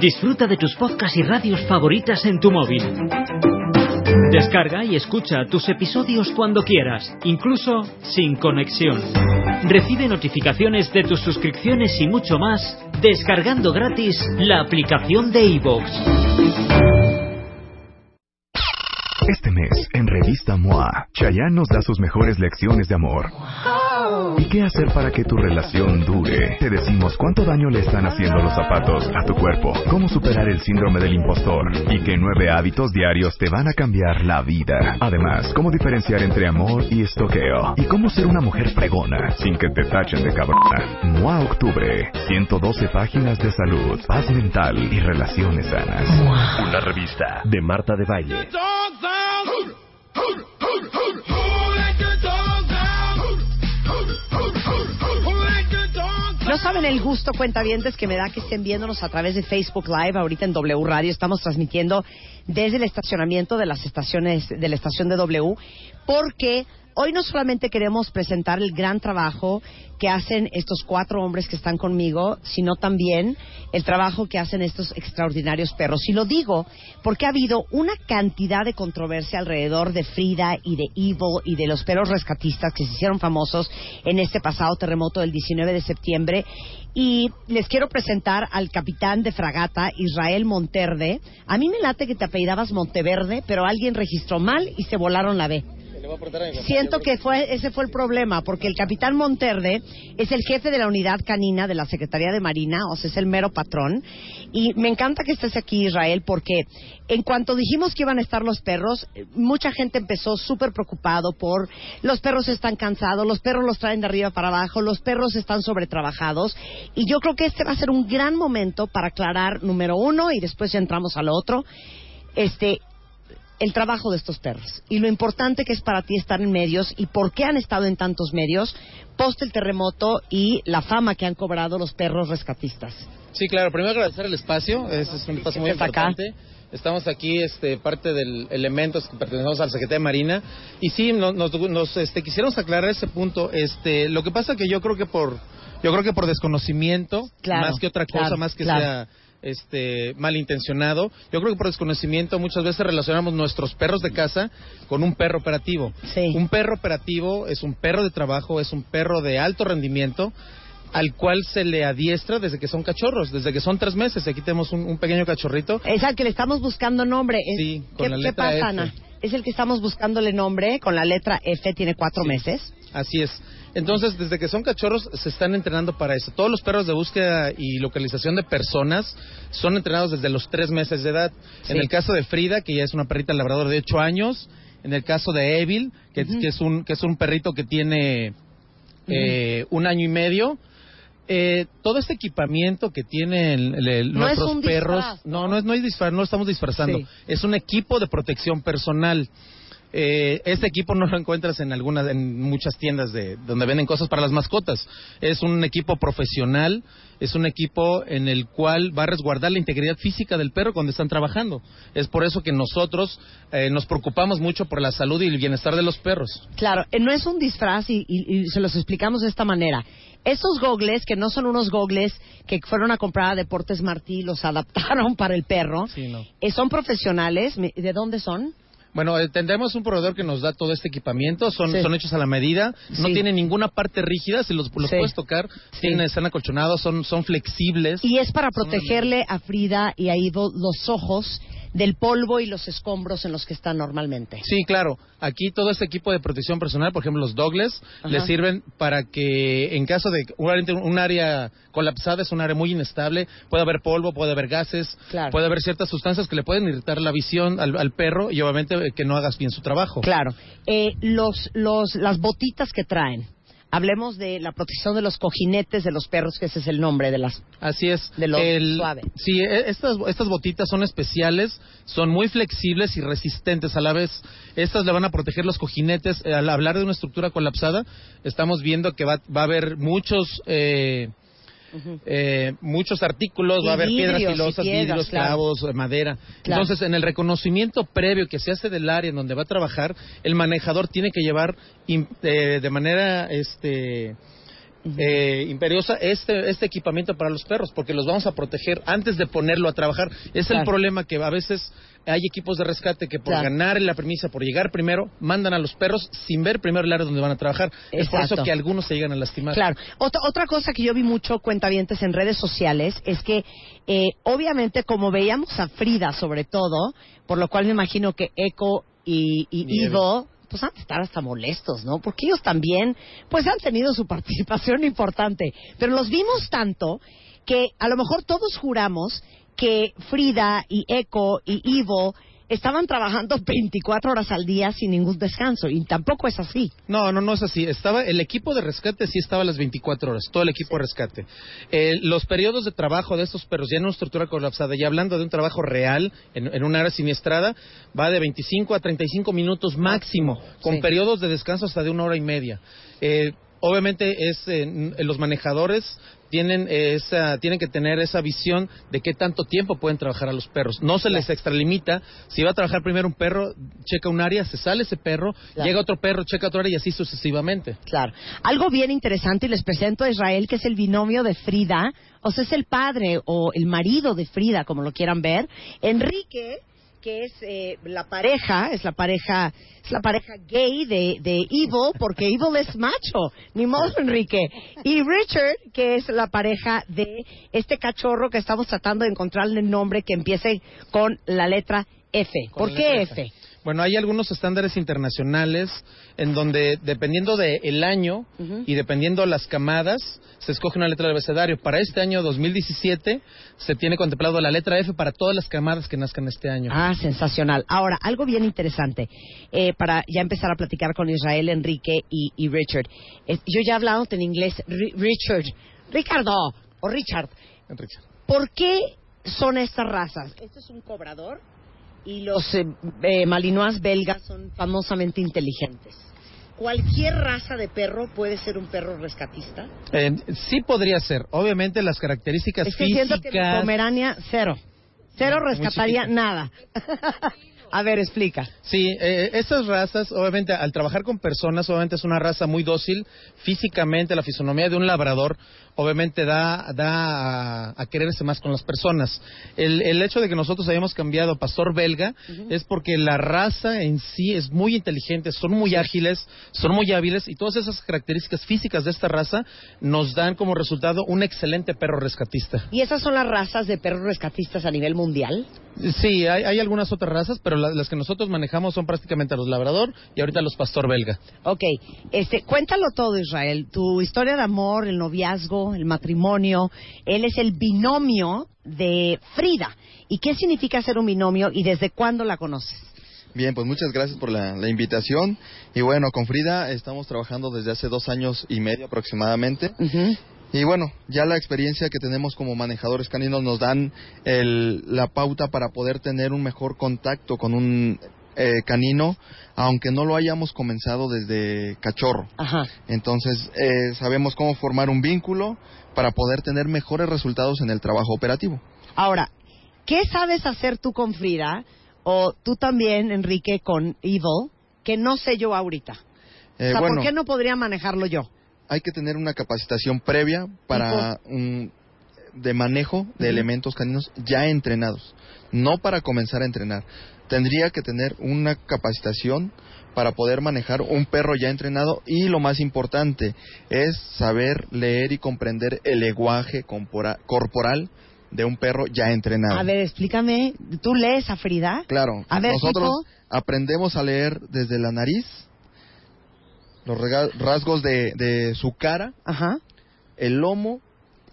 Disfruta de tus podcasts y radios favoritas en tu móvil. Descarga y escucha tus episodios cuando quieras, incluso sin conexión. Recibe notificaciones de tus suscripciones y mucho más descargando gratis la aplicación de iVoox. Este mes, en Revista MOA, Chayanne nos da sus mejores lecciones de amor. ¿Y qué hacer para que tu relación dure? Te decimos cuánto daño le están haciendo los zapatos a tu cuerpo, cómo superar el síndrome del impostor y qué nueve hábitos diarios te van a cambiar la vida. Además, cómo diferenciar entre amor y estoqueo y cómo ser una mujer pregona sin que te tachen de cabrona. MOA Octubre, 112 páginas de salud, paz mental y relaciones sanas. Una revista de Marta de Baile. No saben el gusto, cuentavientes, que me da que estén viéndonos a través de Facebook Live. Ahorita en W Radio estamos transmitiendo desde el estacionamiento de las estaciones, de la estación de W, porque hoy no solamente queremos presentar el gran trabajo que hacen estos cuatro hombres que están conmigo, sino también el trabajo que hacen estos extraordinarios perros. Y lo digo porque ha habido una cantidad de controversia alrededor de Frida y de Evil y de los perros rescatistas que se hicieron famosos en este pasado terremoto del 19 de septiembre. Y les quiero presentar al capitán de fragata, Israel Monterde. A mí me late que te apellidabas Monteverde, pero alguien registró mal y se volaron la B. Siento que fue, ese fue el problema, porque el capitán Monterde es el jefe de la unidad canina de la Secretaría de Marina, o sea, es el mero patrón. Y me encanta que estés aquí, Israel, porque en cuanto dijimos que iban a estar los perros, eh, mucha gente empezó súper preocupado por los perros están cansados, los perros los traen de arriba para abajo, los perros están sobretrabajados. Y yo creo que este va a ser un gran momento para aclarar, número uno, y después ya entramos al otro. Este, el trabajo de estos perros y lo importante que es para ti estar en medios y por qué han estado en tantos medios post el terremoto y la fama que han cobrado los perros rescatistas. Sí, claro. Primero agradecer el espacio. Es un espacio muy acá. importante. Estamos aquí, este, parte del elementos que pertenecemos al Secretaría de Marina. Y sí, nos, nos, nos, este, quisiéramos aclarar ese punto. Este, lo que pasa que yo creo que por, yo creo que por desconocimiento, Claro, más que otra cosa, claro, más que claro. sea este malintencionado. Yo creo que por desconocimiento muchas veces relacionamos nuestros perros de casa con un perro operativo. Sí. Un perro operativo es un perro de trabajo, es un perro de alto rendimiento al cual se le adiestra desde que son cachorros, desde que son tres meses. Aquí tenemos un, un pequeño cachorrito. Es al que le estamos buscando nombre. Sí, con ¿Qué, la qué pasa, F. Ana? Es el que estamos buscándole nombre con la letra F, tiene cuatro meses. Así es. Entonces, desde que son cachorros, se están entrenando para eso. Todos los perros de búsqueda y localización de personas son entrenados desde los tres meses de edad. Sí. En el caso de Frida, que ya es una perrita labrador de ocho años. En el caso de Evil, que, que es, un, que es un perrito que tiene eh, un año y medio. Eh, todo este equipamiento que tienen el- el- No es nuestros perros, disfraz, no, no es, no es disfraz, no lo estamos disfrazando, Sí. es un equipo de protección personal. Eh, este equipo no lo encuentras en algunas, en muchas tiendas de donde venden cosas para las mascotas. Es un equipo profesional, es un equipo en el cual va a resguardar la integridad física del perro cuando están trabajando. Es por eso que nosotros eh, nos preocupamos mucho por la salud y el bienestar de los perros. Claro, eh, no es un disfraz y, y- y se los explicamos de esta manera. Estos gogles, que no son unos gogles que fueron a comprar a Deportes Martí, los adaptaron para el perro, Sí, no. eh, son profesionales. ¿De dónde son? Bueno, eh, tendremos un proveedor que nos da todo este equipamiento, son, Sí. son hechos a la medida, no Sí. tienen ninguna parte rígida, si los, los Sí. puedes tocar, tienen, están acolchonados, son, son flexibles. Y es para protegerle a Frida y a Ivo los ojos del polvo y los escombros en los que están normalmente. Sí, claro. Aquí todo este equipo de protección personal, por ejemplo, los Douglas, Ajá. les sirven para que en caso de un área, un área colapsada, es un área muy inestable, puede haber polvo, puede haber gases, Claro. puede haber ciertas sustancias que le pueden irritar la visión al, al perro y obviamente eh, que no hagas bien su trabajo. Claro. Eh, los, los, las botitas que traen. Hablemos de la protección de los cojinetes de los perros, que ese es el nombre de las... Así es. De lo El- suave. Sí, e- estas, estas botitas son especiales, son muy flexibles y resistentes a la vez. Estas le van a proteger los cojinetes. Eh, Al hablar de una estructura colapsada, estamos viendo que va, va a haber muchos... eh, eh, muchos artículos, Y va a haber piedras vidrios filosas, piedras, vidrios, claro. clavos, eh, madera. Claro. Entonces, en el reconocimiento previo que se hace del área en donde va a trabajar, el manejador tiene que llevar eh, de manera este eh, imperiosa este, este equipamiento para los perros, porque los vamos a proteger antes de ponerlo a trabajar. Es Claro. el problema que a veces hay equipos de rescate que por Claro. ganar la premisa, por llegar primero, mandan a los perros sin ver primero el área donde van a trabajar. Es por eso que algunos se llegan a lastimar. Claro. Otra, otra cosa que yo vi mucho cuentavientes en redes sociales es que, eh, obviamente, como veíamos a Frida, sobre todo, por lo cual me imagino que Echo y, y. Ivo, pues han de estar hasta molestos, ¿no? Porque ellos también, pues han tenido su participación importante. Pero los vimos tanto que a lo mejor todos juramos que Frida y Echo y Ivo estaban trabajando 24 horas al día sin ningún descanso. Y tampoco es así. No, no, no es así. Estaba el equipo de rescate sí estaba a las 24 horas, todo el equipo de rescate. Eh, los periodos de trabajo de estos perros ya en una estructura colapsada, ya hablando de un trabajo real en, en un área siniestrada, va de 25 a 35 minutos máximo, con Sí. periodos de descanso hasta de una hora y media. Eh, obviamente es eh, los manejadores tienen esa tienen que tener esa visión de qué tanto tiempo pueden trabajar a los perros. No se les extralimita. Si va a trabajar primero un perro, checa un área, se sale ese perro, Claro. llega otro perro, checa otro área y así sucesivamente. Claro. Algo bien interesante y les presento a Israel, que es el binomio de Frida, o sea, es el padre o el marido de Frida, como lo quieran ver. Enrique, que es eh, la pareja, es la pareja, es la pareja gay de, de Evil, porque Evil es macho, ni modo Enrique. Y Richard, que es la pareja de este cachorro que estamos tratando de encontrarle el nombre que empiece con la letra F. ¿Por qué F? Bueno, hay algunos estándares internacionales en donde, dependiendo del año Ujú. y dependiendo las camadas, se escoge una letra del abecedario. Para este año 2017 se tiene contemplado la letra F para todas las camadas que nazcan este año. Ah, sensacional. Ahora, algo bien interesante, eh, para ya empezar a platicar con Israel, Enrique y, y Richard. Eh, yo ya he hablado en inglés, Ri- Richard, Ricardo o Richard. Enrique. ¿Por qué son estas razas? Este es un cobrador y los eh, eh, malinois belgas son famosamente inteligentes. ¿Cualquier raza de perro puede ser un perro rescatista? Eh, sí podría ser. Obviamente las características Estoy físicas... diciendo que mi Pomerania, cero. Cero rescataría nada. a ver, explica. Sí, eh, estas razas, obviamente, al trabajar con personas, obviamente es una raza muy dócil. Físicamente, la fisonomía de un labrador, obviamente, da, da a, a quererse más con las personas. El, el hecho de que nosotros hayamos cambiado pastor belga es porque la raza en sí es muy inteligente, son muy ágiles, son muy hábiles y todas esas características físicas de esta raza nos dan como resultado un excelente perro rescatista. ¿Y esas son las razas de perros rescatistas a nivel mundial? Sí, hay, hay algunas otras razas, pero la- las que nosotros manejamos son prácticamente los labrador y ahorita los pastor belga. Ok, este, cuéntalo todo, Israel. Tu historia de amor, el noviazgo, el matrimonio. Él es el binomio de Frida. ¿Y qué significa ser un binomio y desde cuándo la conoces? Bien, pues muchas gracias por la, la invitación. Y bueno, con Frida estamos trabajando desde hace dos años y medio aproximadamente. Y bueno, ya la experiencia que tenemos como manejadores caninos nos dan el- la pauta para poder tener un mejor contacto con un eh, canino, aunque no lo hayamos comenzado desde cachorro. Ajá. Entonces, eh, sabemos cómo formar un vínculo para poder tener mejores resultados en el trabajo operativo. Ahora, ¿qué sabes hacer tú con Frida o tú también, Enrique, con Evil, que no sé yo ahorita? Eh, o sea, bueno, ¿por qué no podría manejarlo yo? hay que tener una capacitación previa para un de manejo de elementos caninos ya entrenados, no para comenzar a entrenar. Tendría que tener una capacitación para poder manejar un perro ya entrenado y lo más importante es saber leer y comprender el lenguaje corporal de un perro ya entrenado. A ver, explícame. ¿Tú lees a Frida? Claro, A ver, nosotros aprendemos a leer desde la nariz, los rasgos de, de su cara, Ajá. el lomo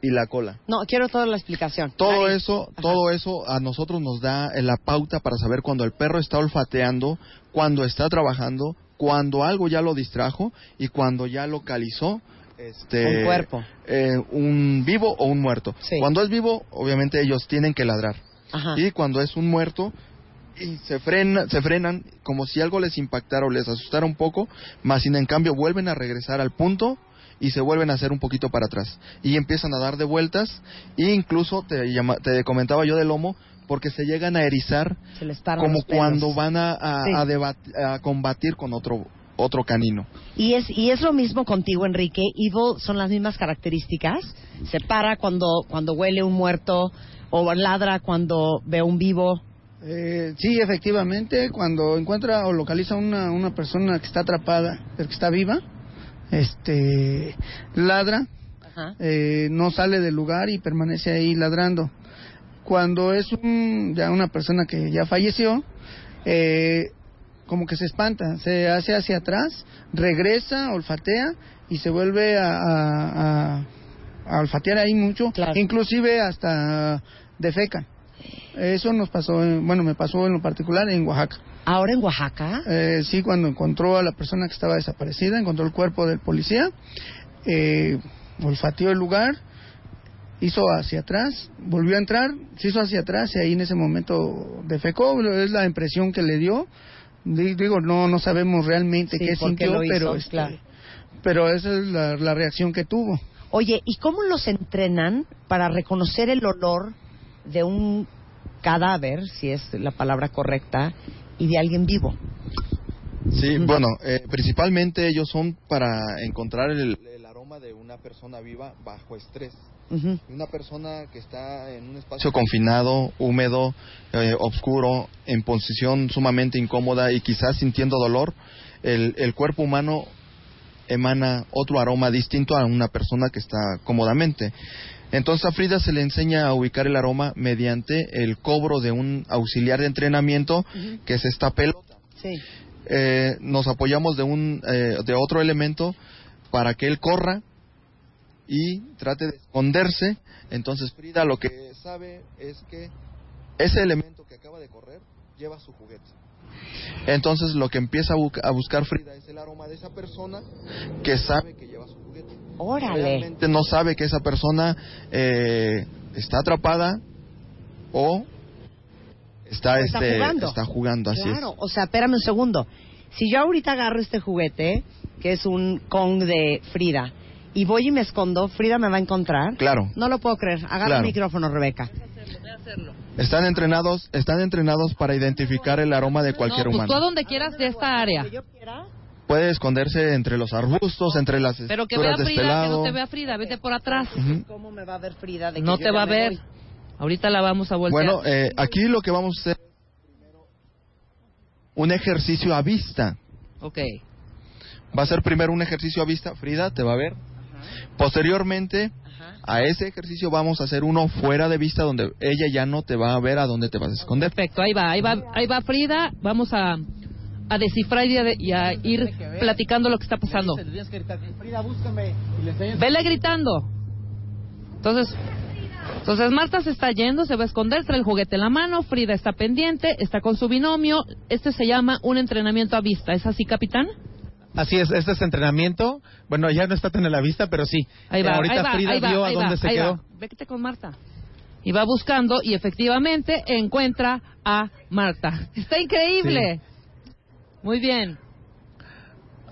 y la cola. No, quiero toda la explicación. Todo eso, Ajá. todo eso a nosotros nos da eh, la pauta para saber cuando el perro está olfateando, cuando está trabajando, cuando algo ya lo distrajo y cuando ya localizó este Un cuerpo. eh, un vivo o un muerto. Sí. Cuando es vivo, obviamente ellos tienen que ladrar. Ajá. Y cuando es un muerto, y se, frena, se frenan como si algo les impactara o les asustara un poco, más sin en cambio vuelven a regresar al punto y se vuelven a hacer un poquito para atrás. Y empiezan a dar de vueltas e incluso te, llama- te comentaba yo del lomo porque se llegan a erizar Se les paran como cuando van a, a- Sí. a debat- a combatir con otro otro canino. Y es, y es lo mismo contigo, Enrique. Evil son las mismas características. Se para cuando, cuando huele un muerto o ladra cuando ve un vivo. Eh, sí, efectivamente, cuando encuentra o localiza una, una persona que está atrapada, que está viva, este, ladra, Ajá. eh, no sale del lugar y permanece ahí ladrando. Cuando es un, ya una persona que ya falleció, eh, como que se espanta, se hace hacia atrás, regresa, olfatea y se vuelve a, a- a- a olfatear ahí mucho, Claro. inclusive hasta defeca. Eso nos pasó, en- bueno, me pasó en lo particular en Oaxaca. Ahora en Oaxaca. Eh, sí, cuando encontró a la persona que estaba desaparecida, encontró el cuerpo del policía, eh, olfateó el lugar, hizo hacia atrás, volvió a entrar, se hizo hacia atrás y ahí en ese momento defecó, es la impresión que le dio. Di- Digo, no no sabemos realmente Sí, qué sintió, lo hizo, pero este, claro. pero esa es la, la reacción que tuvo. Oye, ¿y cómo los entrenan para reconocer el olor de un cadáver, si es la palabra correcta, y de alguien vivo? Sí, bueno, eh, principalmente ellos son para encontrar el, el aroma de una persona viva bajo estrés. Ujú. Una persona que está en un espacio confinado, húmedo, eh, oscuro, en posición sumamente incómoda y quizás sintiendo dolor, el, el cuerpo humano emana otro aroma distinto a una persona que está cómodamente. Entonces a Frida se le enseña a ubicar el aroma mediante el cobro de un auxiliar de entrenamiento que es esta pelota. Sí. eh, nos apoyamos de un eh, de otro elemento para que él corra y trate de esconderse. Entonces Frida lo que sabe es que ese elemento que acaba de correr lleva su juguete entonces lo que empieza a, bu- a buscar Frida es el aroma de esa persona que sabe que lleva su juguete Órale. realmente no sabe que esa persona eh, está atrapada o está este jugando. está jugando así es Claro, o sea, espérame un segundo. Si yo ahorita agarro este juguete, que es un Kong de Frida, y voy y me escondo, Frida me va a encontrar. Claro. No lo puedo creer. Agarra Claro. el micrófono, Rebeca. Están entrenados, están entrenados para identificar el aroma de cualquier no, pues tú a humano. donde quieras de esta área. Puede esconderse entre los arbustos, entre las Pero que vea de Frida, este que no te vea Frida, vete por atrás. ¿Cómo me va a ver Frida? De que No te va a ver. voy? Ahorita la vamos a voltear. Bueno, eh, aquí lo que vamos a hacer un ejercicio a vista. ok. Va a ser primero un ejercicio a vista, Frida te va a ver. Posteriormente a ese ejercicio vamos a hacer uno fuera de vista donde ella ya no te va a ver a dónde te vas a esconder. Perfecto, ahí va, ahí va, ahí va Frida. Vamos a, a descifrar y a, y a ir platicando lo que está pasando. Vele gritando. Entonces, entonces Marta se está yendo, se va a esconder, trae el juguete en la mano, Frida está pendiente, está con su binomio. Este se llama un entrenamiento a vista. ¿Es así, capitán? Así es, este es entrenamiento. Bueno, ya no está tan a la vista, pero sí. Ahí va, Eh, Ahorita ahí va, Frida ahí va, vio ahí a va, dónde se quedó. Vete con Marta. Y va buscando y efectivamente encuentra a Marta. Está increíble. Muy bien.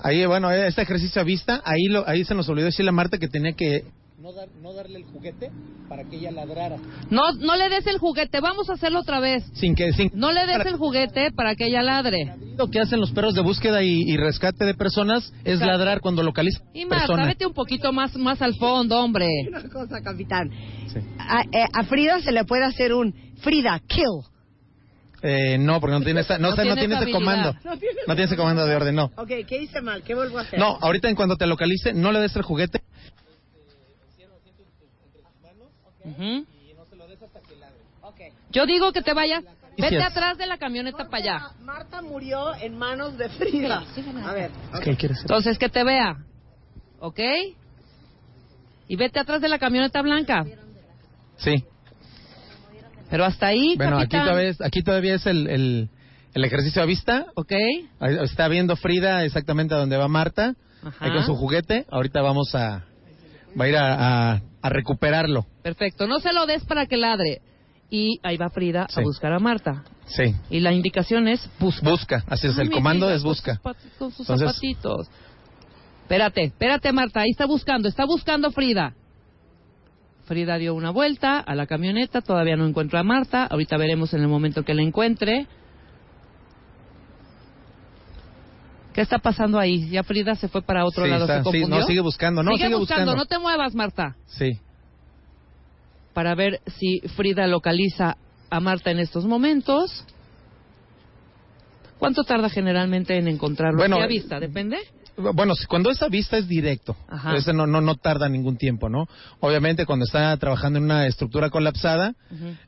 Ahí, bueno, eh, este ejercicio a vista, ahí, lo, ahí se nos olvidó decirle a Marta que tenía que no, dar- no darle el juguete para que ella ladrara. No, no le des el juguete, vamos a hacerlo otra vez. Sin que, sin No le des el juguete para que ella ladre. Lo que hacen los perros de búsqueda y, y rescate de personas es Exacto. ladrar cuando localizan Y persona. vete un poquito más, más al fondo, hombre. Una cosa, capitán. Sí. A, eh, a Frida se le puede hacer un Frida, kill. Eh, no, porque no tiene, esa- no, No está- no tiene tiene ese comando. No tiene No tiene ese comando de orden, no. Ok, ¿qué hice mal? ¿Qué vuelvo a hacer? No, ahorita en cuanto te localice, no le des el juguete. Yo digo que te vayas. Vete atrás de la camioneta para allá. Marta murió en manos de Frida. A ver, Es que él quiere ser- Entonces, que te vea. ¿Ok? Y vete atrás de la camioneta blanca. Sí. Pero hasta ahí, Bueno, aquí todavía es, aquí todavía es el, el, El ejercicio a vista. ¿Ok? Está viendo Frida exactamente a donde va Marta. Ajá. Ahí con su juguete. Ahorita vamos a. Va a ir a, a- a recuperarlo. Perfecto. No se lo des para que ladre. Y ahí va Frida Sí. a buscar a Marta. Sí. Y la indicación es busca. Busca. Así es. El comando es con busca. sus Con sus Entonces- zapatitos. Espérate, espérate, Marta. Ahí está buscando. Está buscando Frida. Frida dio una vuelta a la camioneta. Todavía no encuentra a Marta. Ahorita veremos en el momento que la encuentre. ¿Qué está pasando ahí? Ya Frida se fue para otro Sí, lado. está- ¿Se sí, confundió? no, sigue buscando. No, sigue, buscando. No te muevas, Marta. Sí. Para ver si Frida localiza a Marta en estos momentos. ¿Cuánto tarda generalmente en encontrarlo? Bueno, ¿Qué a vista? ¿Depende? Bueno, cuando esa vista es directo, ese no, no, no tarda ningún tiempo, ¿no? Obviamente cuando está trabajando en una estructura colapsada,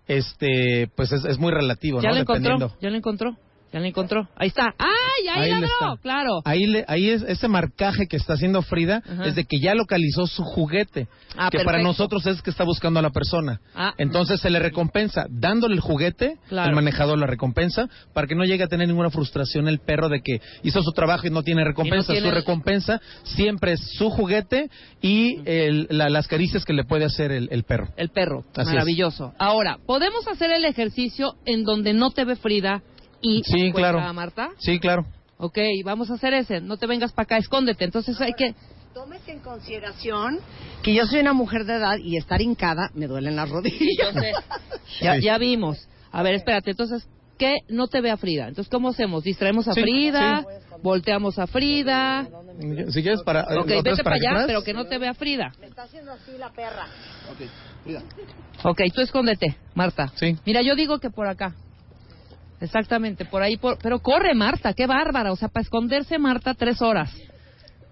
este, pues es, es muy relativo, Ya ¿no? la encontró, Dependiendo. ya la encontró, ya la encontró. Ahí está. ¡Ay! Ahí, Ahí está. claro. Ahí, le, ahí es ese marcaje que está haciendo Frida Ajá. es de que ya localizó su juguete, Ah, que para nosotros es que está buscando a la persona. Ah. Entonces se le recompensa dándole el juguete, Claro. el manejador la recompensa, para que no llegue a tener ninguna frustración el perro de que hizo su trabajo y no tiene recompensa. tiene- Su recompensa siempre es su juguete y el- la- las caricias que le puede hacer el, el perro. El perro, Así maravilloso. Ahora, ¿podemos hacer el ejercicio en donde no te ve Frida y Sí, claro. a Marta? Sí, claro. Ok, vamos a hacer ese. No te vengas para acá, escóndete. Entonces hay que... Tómese en consideración que yo soy una mujer de edad y estar hincada me duelen las rodillas. Yo sé. Ya, Sí. ya vimos. A ver, espérate. Entonces, ¿qué no te ve a Frida? Entonces, ¿cómo hacemos? ¿Distraemos a Sí, Frida? ¿Volteamos a Frida? Si quieres, para, Ok, ¿otra vez vete para allá, atrás? pero que no te vea Frida. Me está haciendo así la perra. Ok, tú escóndete, Marta. Sí. Mira, yo digo que por acá. Exactamente, por ahí. Por... Pero corre, Marta, qué bárbara. O sea, para esconderse, Marta, tres horas.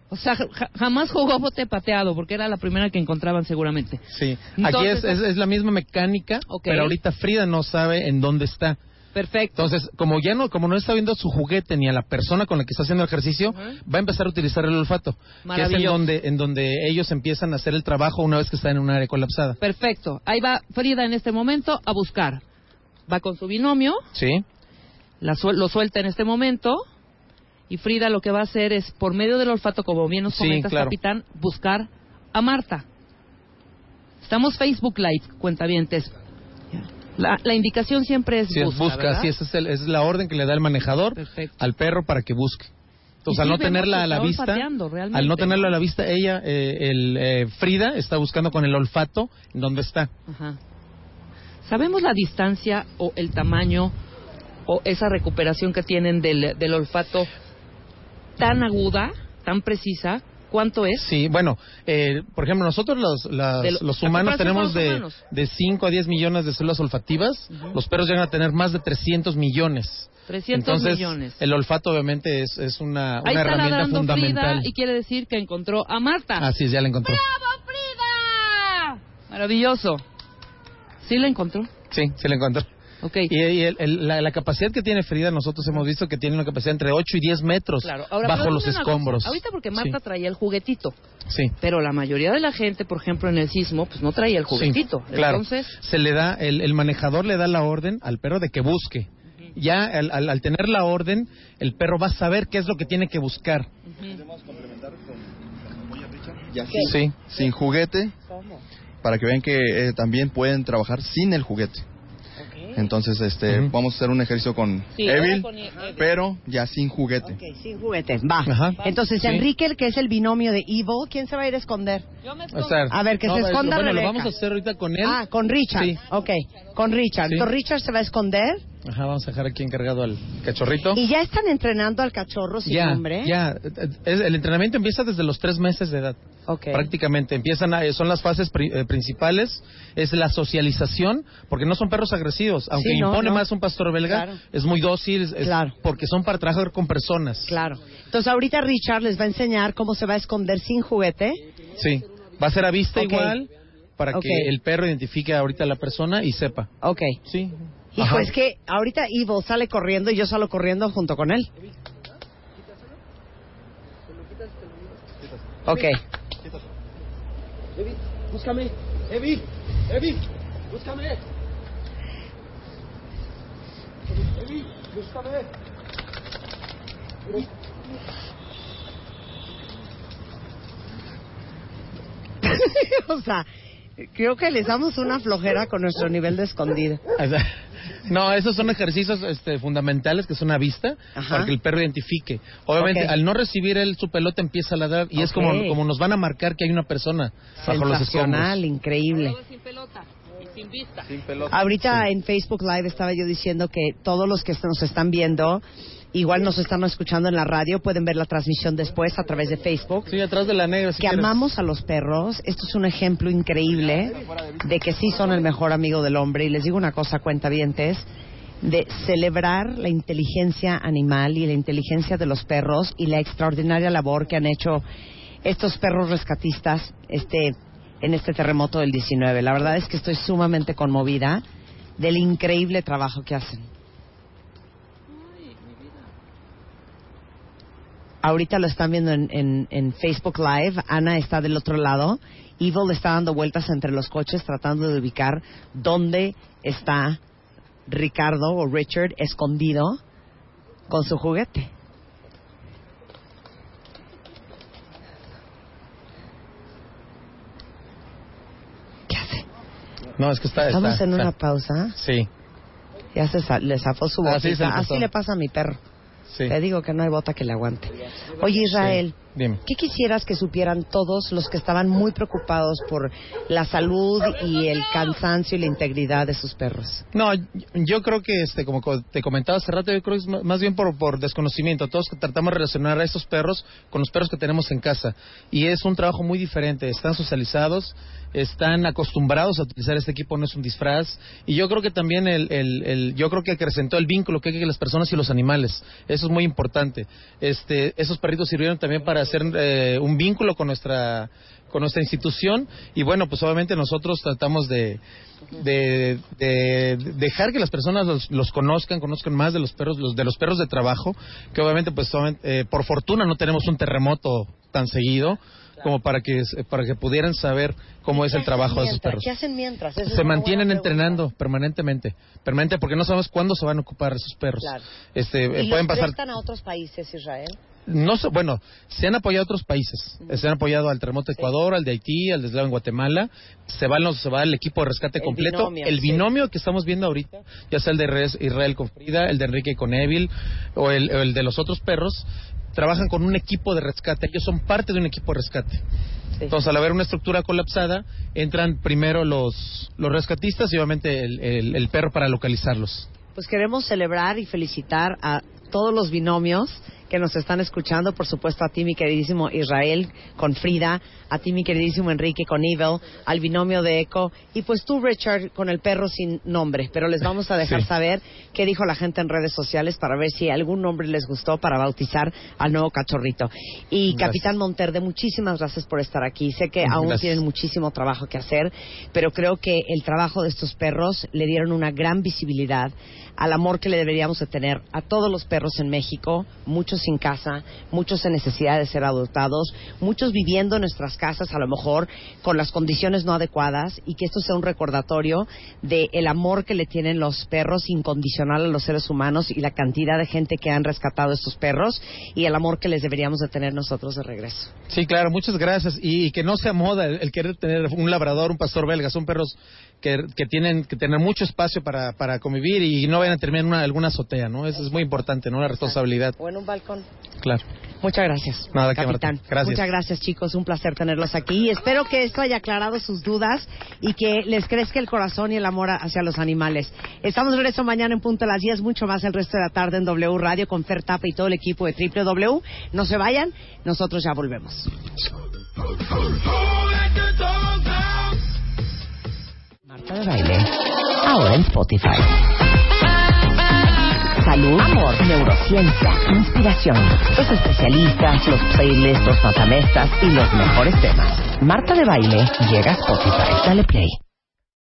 O sea, ja- jamás jugó bote pateado, porque era la primera que encontraban seguramente. Sí, aquí es, es, es la misma mecánica, Ok. pero ahorita Frida no sabe en dónde está. Perfecto. Entonces, como ya no, como no está viendo su juguete ni a la persona con la que está haciendo el ejercicio, va a empezar a utilizar el olfato, que es en donde, en donde ellos empiezan a hacer el trabajo una vez que están en un área colapsada. Perfecto. Ahí va Frida en este momento a buscar. Va con su binomio, Sí, la suel- lo suelta en este momento. Y Frida lo que va a hacer es, por medio del olfato, como bien nos Sí, comentas, claro. capitán, buscar a Marta. Estamos Facebook Live, cuentavientes. La, la indicación siempre es sí, busca, busca, sí, esa es, el- es la orden que le da el manejador Perfecto. al perro para que busque. Entonces, al no tenerla a la vista, al no tenerla a la vista, ella, eh, el eh, Frida, está buscando con el olfato en dónde está. Ajá. ¿Sabemos la distancia o el tamaño o esa recuperación que tienen del, del olfato tan aguda, tan precisa? ¿Cuánto es? Sí, bueno, eh, por ejemplo, nosotros los, las- lo- los humanos tenemos de, humanos. de 5 a 10 millones de células olfativas, los perros llegan a tener más de 300 millones. 300 Entonces, millones. el olfato obviamente es, es una, Ahí una está herramienta fundamental. Frida y quiere decir que encontró a Marta. Así es, ya la encontró. ¡Bravo, Frida! Maravilloso. ¿Sí la encontró? Sí, sí la encontró. Ok. Y, y el- el- la, la capacidad que tiene Frida, nosotros hemos visto que tiene una capacidad entre 8 y 10 metros Claro. Ahora, bajo los cosa. escombros. Ahorita porque Marta Sí, traía el juguetito, sí. pero la mayoría de la gente, por ejemplo, en el sismo, pues no traía el juguetito. Sí, claro. Entonces, Se le da, el, el manejador le da la orden al perro de que busque. Ya al, al- al tener la orden, el perro va a saber qué es lo que tiene que buscar. Y así, sí, sin juguete, para que vean que eh, también pueden trabajar sin el juguete. Entonces, este, Ujú. vamos a hacer un ejercicio con Sí, Evil, con Evil. pero ya sin juguete. Ok, sin juguetes, va. Ajá. Entonces, Sí. Enrique, el que es el binomio de Evil, ¿quién se va a ir a esconder? yo me escondo. A ver, que se es- esconda Bueno, lo vamos a hacer ahorita con él. Ah, con Richard. Sí. Ok, con Richard. Sí. Entonces, Richard se va a esconder Ajá, vamos a dejar aquí encargado al cachorrito. y ya están entrenando al cachorro sin ya, nombre. ya. Es- el entrenamiento empieza desde los tres meses de edad. Ok. Prácticamente empiezan a- son las fases pri- eh, principales es la socialización porque no son perros agresivos aunque Sí, no, impone no. más un pastor belga Claro. es muy dócil es- Claro. porque son para trabajar con personas Claro. Entonces, ahorita Richard les va a enseñar cómo se va a esconder sin juguete. sí va a ser a vista igual para que el perro identifique ahorita a la persona y sepa Ok. sí Hijo, Ajá. es que ahorita Evil sale corriendo y yo salgo corriendo junto con él. Ok. Búscame, Evi, Evi, búscame. Evi, Búscame. o sea, creo que les damos una flojera con nuestro nivel de escondido. No, esos son ejercicios este, fundamentales que son a vista Ajá. para que el perro identifique. Obviamente, al no recibir él su pelota empieza a ladrar y es como, como nos van a marcar que hay una persona bajo los Sensacional, escombros. increíble. sin pelota y sin vista. Ahorita en Facebook Live estaba yo diciendo que todos los que nos están viendo, igual nos están escuchando en la radio, pueden ver la transmisión después a través de Facebook. Sí, atrás de la negra. si que quieres. amamos a los perros. Esto es un ejemplo increíble de que sí son el mejor amigo del hombre. Y les digo una cosa, cuentavientes, de celebrar la inteligencia animal y la inteligencia de los perros y la extraordinaria labor que han hecho estos perros rescatistas este, en este terremoto del 19. La verdad es que estoy sumamente conmovida del increíble trabajo que hacen. Ahorita lo están viendo en, en- en Facebook Live. Ana está del otro lado. Evil está dando vueltas entre los coches tratando de ubicar dónde está Ricardo o Richard escondido con su juguete. ¿Qué hace? No, es que está. Estamos está- en una pausa. Sí, Ya se sa- le zafó su Ah, botita. sí, se le pasó. Así le pasa a mi perro. Sí. Le digo que no hay bota que le aguante. Oye, Israel, Dime. ¿qué quisieras que supieran todos los que estaban muy preocupados por la salud y el cansancio y la integridad de sus perros? No, yo creo que, este, como co- te comentaba hace rato, yo creo que es más bien por, por desconocimiento. Todos tratamos de relacionar a estos perros con los perros que tenemos en casa. Y es un trabajo muy diferente. Están socializados, están acostumbrados a utilizar este equipo, no es un disfraz. Y yo creo que también el, el, el- yo creo que acrecentó el vínculo que hay entre las personas y los animales. Eso es muy importante. Este, esos perritos sirvieron también para hacer eh, un vínculo con nuestra con nuestra institución y bueno pues obviamente nosotros tratamos de, de, de dejar que las personas los, los conozcan conozcan más de los perros los de los perros de trabajo que obviamente pues eh, por fortuna no tenemos un terremoto tan seguido como para que para que pudieran saber cómo es el trabajo de esos perros ¿Qué hacen mientras? Se mantienen entrenando permanentemente permanente porque no sabemos cuándo se van a ocupar esos perros Claro. este eh, ¿Y pueden los pasar a otros países, Israel? No bueno, se han apoyado otros países. Se han apoyado al terremoto de Ecuador, al de Haití, al deslave en Guatemala. Se va, los- se va el equipo de rescate El completo. binomio, el sí. binomio que estamos viendo ahorita, ya sea el de Res- Israel con Frida, el de Enrique con Evil o el, o el de los otros perros, trabajan con un equipo de rescate. Ellos son parte de un equipo de rescate. Sí. Entonces, al haber una estructura colapsada, entran primero los, los rescatistas y obviamente el, el- el perro para localizarlos. Pues queremos celebrar y felicitar a todos los binomios que nos están escuchando, por supuesto a ti mi queridísimo Israel con Frida, a ti mi queridísimo Enrique con Evil, al binomio de Eco y pues tú Richard con el perro sin nombre, pero les vamos a dejar Sí. saber qué dijo la gente en redes sociales para ver si algún nombre les gustó para bautizar al nuevo cachorrito. Y Gracias. Capitán Monterde, muchísimas gracias por estar aquí. Sé que aún Gracias. tienen muchísimo trabajo que hacer, pero creo que el trabajo de estos perros le dieron una gran visibilidad al amor que le deberíamos de tener a todos los perros en México, muchos sin casa, muchos en necesidad de ser adoptados, muchos viviendo en nuestras casas a lo mejor con las condiciones no adecuadas y que esto sea un recordatorio de el amor que le tienen los perros incondicional a los seres humanos y la cantidad de gente que han rescatado estos perros y el amor que les deberíamos de tener nosotros de regreso. Sí, claro, muchas gracias. Y, y que no sea moda el, el querer tener un labrador, un pastor belga. Son perros que, que tienen que tener mucho espacio para, para convivir y no vayan a terminar en una, alguna azotea, ¿no? Eso es muy importante, ¿no? La responsabilidad. O en un balcón. Claro. Muchas gracias, Nada que capitán. Marta. Gracias. Muchas gracias, chicos. Un placer tenerlos aquí. Y espero que esto haya aclarado sus dudas y que les crezca el corazón y el amor hacia los animales. Estamos de regreso mañana en punto a las 10, mucho más el resto de la tarde en W Radio con Fer Tapa y todo el equipo de Triple W. No se vayan, nosotros ya volvemos. Marta de baile. Ahora en Spotify. Salud, amor, neurociencia, inspiración, los especialistas, los playlists, los matamestas y los mejores temas. Marta de baile llega a Spotify. Dale play.